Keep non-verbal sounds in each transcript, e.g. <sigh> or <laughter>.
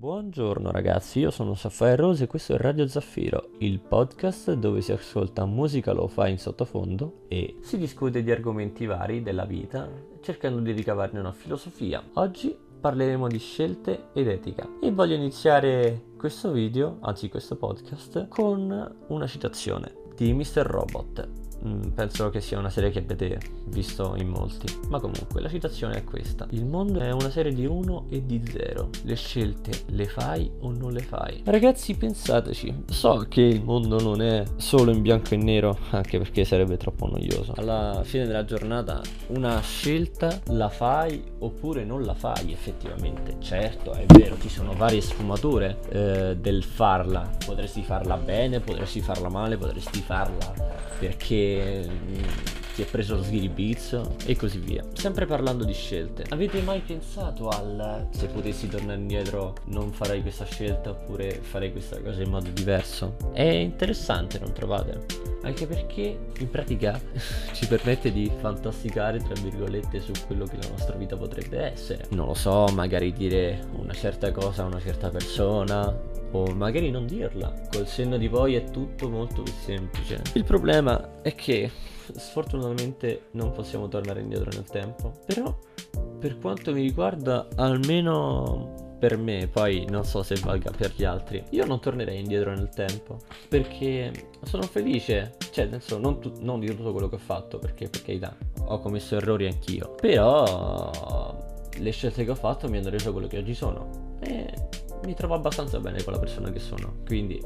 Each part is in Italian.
Buongiorno ragazzi, io sono Saffaele Rose e questo è Radio Zaffiro, il podcast dove si ascolta musica lo fa in sottofondo e si discute di argomenti vari della vita cercando di ricavarne una filosofia. Oggi parleremo di scelte ed etica e voglio iniziare questo video, anzi questo podcast, con una citazione di Mr. Robot penso che sia una serie che avete visto in molti. Ma comunque, la citazione è questa. Il mondo è una serie di 1 e di 0. Le scelte le fai o non le fai. Ragazzi, pensateci. So che il mondo non è solo in bianco e nero, anche perché sarebbe troppo noioso. Alla fine della giornata, una scelta la fai oppure non la fai effettivamente. Certo, è vero, ci sono varie sfumature eh, del farla. Potresti farla bene, potresti farla male, potresti farla perché mm, ti è preso lo sghiribizzo e così via. Sempre parlando di scelte, avete mai pensato al se potessi tornare indietro non farei questa scelta oppure farei questa cosa in modo diverso? È interessante, non trovate? Anche perché in pratica <laughs> ci permette di fantasticare, tra virgolette, su quello che la nostra vita potrebbe essere. Non lo so, magari dire una certa cosa a una certa persona, o magari non dirla. Col senno di poi è tutto molto più semplice. Il problema è che sfortunatamente non possiamo tornare indietro nel tempo. Però per quanto mi riguarda, almeno per me, poi non so se valga per gli altri, io non tornerei indietro nel tempo perché sono felice, cioè senso non, tu- non di tutto quello che ho fatto perché per carità ho commesso errori anch'io, però le scelte che ho fatto mi hanno reso quello che oggi sono mi trovo abbastanza bene con la persona che sono, quindi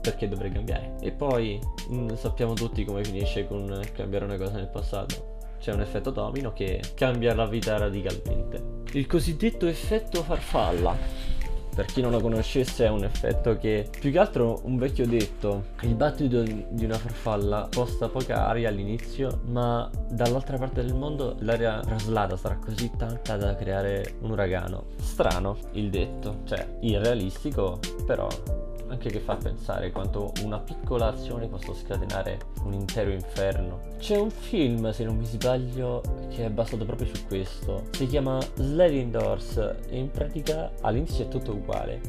perché dovrei cambiare? E poi mh, mm, sappiamo tutti come finisce con cambiare una cosa nel passato. C'è un effetto domino che cambia la vita radicalmente. Il cosiddetto effetto farfalla. Per chi non lo conoscesse è un effetto che più che altro un vecchio detto, il battito di una farfalla posta poca aria all'inizio, ma dall'altra parte del mondo l'aria traslata sarà così tanta da creare un uragano. Strano il detto, cioè irrealistico, però anche che fa pensare quanto una piccola azione possa scatenare un intero inferno. C'è un film, se non mi sbaglio, che è basato proprio su questo. Si chiama Sliding Doors e in pratica all'inizio è tutto uguale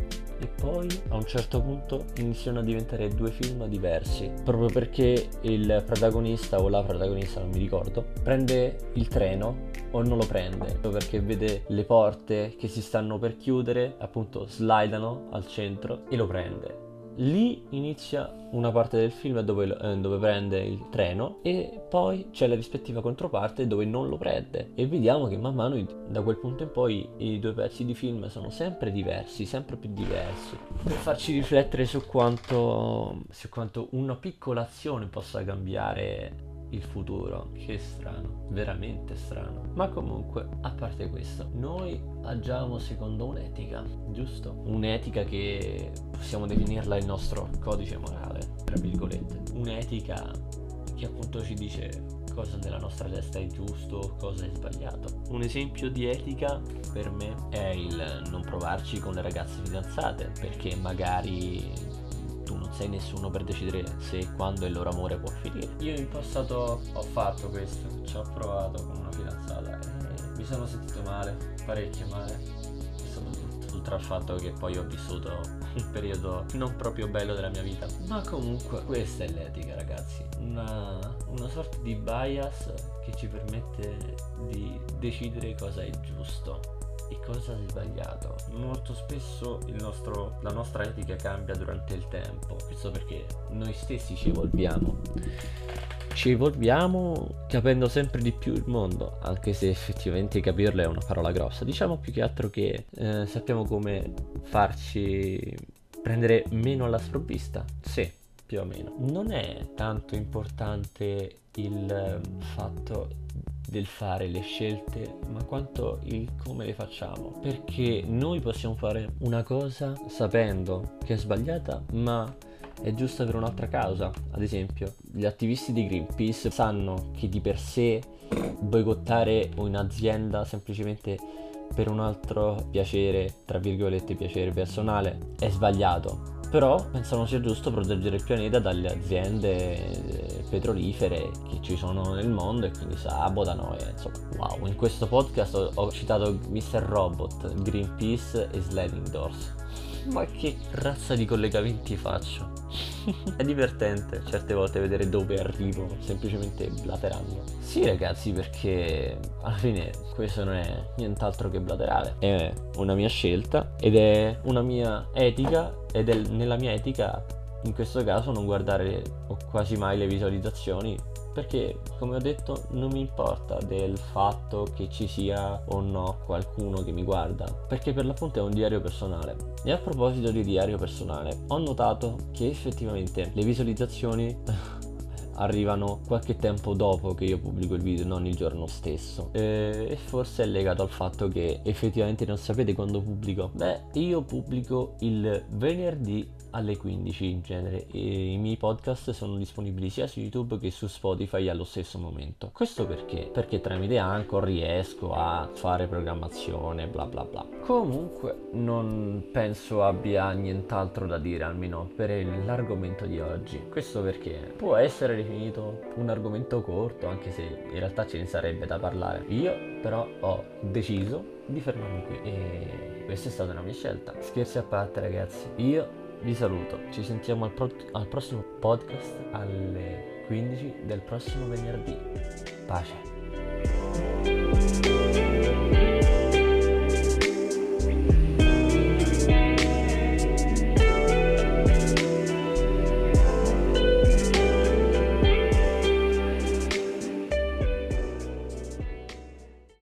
e poi a un certo punto iniziano a diventare due film diversi proprio perché il protagonista o la protagonista non mi ricordo prende il treno o non lo prende perché vede le porte che si stanno per chiudere appunto slidano al centro e lo prende. Lì inizia una parte del film dove, eh, dove, prende il treno e poi c'è la rispettiva controparte dove non lo prende. E vediamo che man mano da quel punto in poi i due pezzi di film sono sempre diversi, sempre più diversi. Per farci riflettere su quanto, su quanto una piccola azione possa cambiare il futuro. Che strano, veramente strano. Ma comunque, a parte questo, noi agiamo secondo un'etica, giusto? Un'etica che possiamo definirla il nostro codice morale, tra virgolette. Un'etica che appunto ci dice cosa nella nostra testa è giusto, cosa è sbagliato. Un esempio di etica per me è il non provarci con le ragazze fidanzate, perché magari sei nessuno per decidere se e quando il loro amore può finire. Io in passato ho fatto questo, ci ho provato con una fidanzata e mi sono sentito male, parecchio male. Oltre al fatto che poi ho vissuto un periodo non proprio bello della mia vita. Ma comunque questa è l'etica ragazzi, una, una sorta di bias che ci permette di decidere cosa è giusto e cosa hai sbagliato. Molto spesso nostro, la nostra etica cambia durante il tempo, questo perché noi stessi ci evolviamo. Ci evolviamo capendo sempre di più il mondo, anche se effettivamente capirlo è una parola grossa. Diciamo più che altro che eh, sappiamo come farci prendere meno alla sprovvista. Sì, più o meno. Non è tanto importante il ehm, fatto del fare le scelte, ma quanto il come le facciamo. Perché noi possiamo fare una cosa sapendo che è sbagliata, ma è giusta per un'altra causa. Ad esempio, gli attivisti di Greenpeace sanno che di per sé boicottare un'azienda semplicemente per un altro piacere, tra virgolette piacere personale, è sbagliato però pensano sia giusto proteggere il pianeta dalle aziende eh, petrolifere che ci sono nel mondo e quindi sabotano e insomma wow in questo podcast ho, ho citato Mr. Robot, Greenpeace e Sliding Doors ma che razza di collegamenti faccio? <laughs> è divertente certe volte vedere dove arrivo semplicemente blaterando. Sì ragazzi perché alla fine questo non è nient'altro che blaterare. È una mia scelta ed è una mia etica ed è nella mia etica in questo caso non guardare quasi mai le visualizzazioni perché come ho detto non mi importa del fatto che ci sia o no qualcuno che mi guarda perché per l'appunto è un diario personale. E a proposito di diario personale ho notato che effettivamente le visualizzazioni <laughs> arrivano qualche tempo dopo che io pubblico il video, non il giorno stesso. E, forse è legato al fatto che effettivamente non sapete quando pubblico. Beh, io pubblico il venerdì alle 15 in genere e i miei podcast sono disponibili sia su YouTube che su Spotify allo stesso momento. Questo perché? Perché tramite Anchor riesco a fare programmazione bla bla bla. Comunque non penso abbia nient'altro da dire almeno per l'argomento di oggi. Questo perché può essere definito un argomento corto anche se in realtà ce ne sarebbe da parlare. Io però ho deciso di fermarmi qui e questa è stata una mia scelta. Scherzi a parte ragazzi, io vi saluto, ci sentiamo al, pro- al prossimo podcast alle 15 del prossimo venerdì. Pace.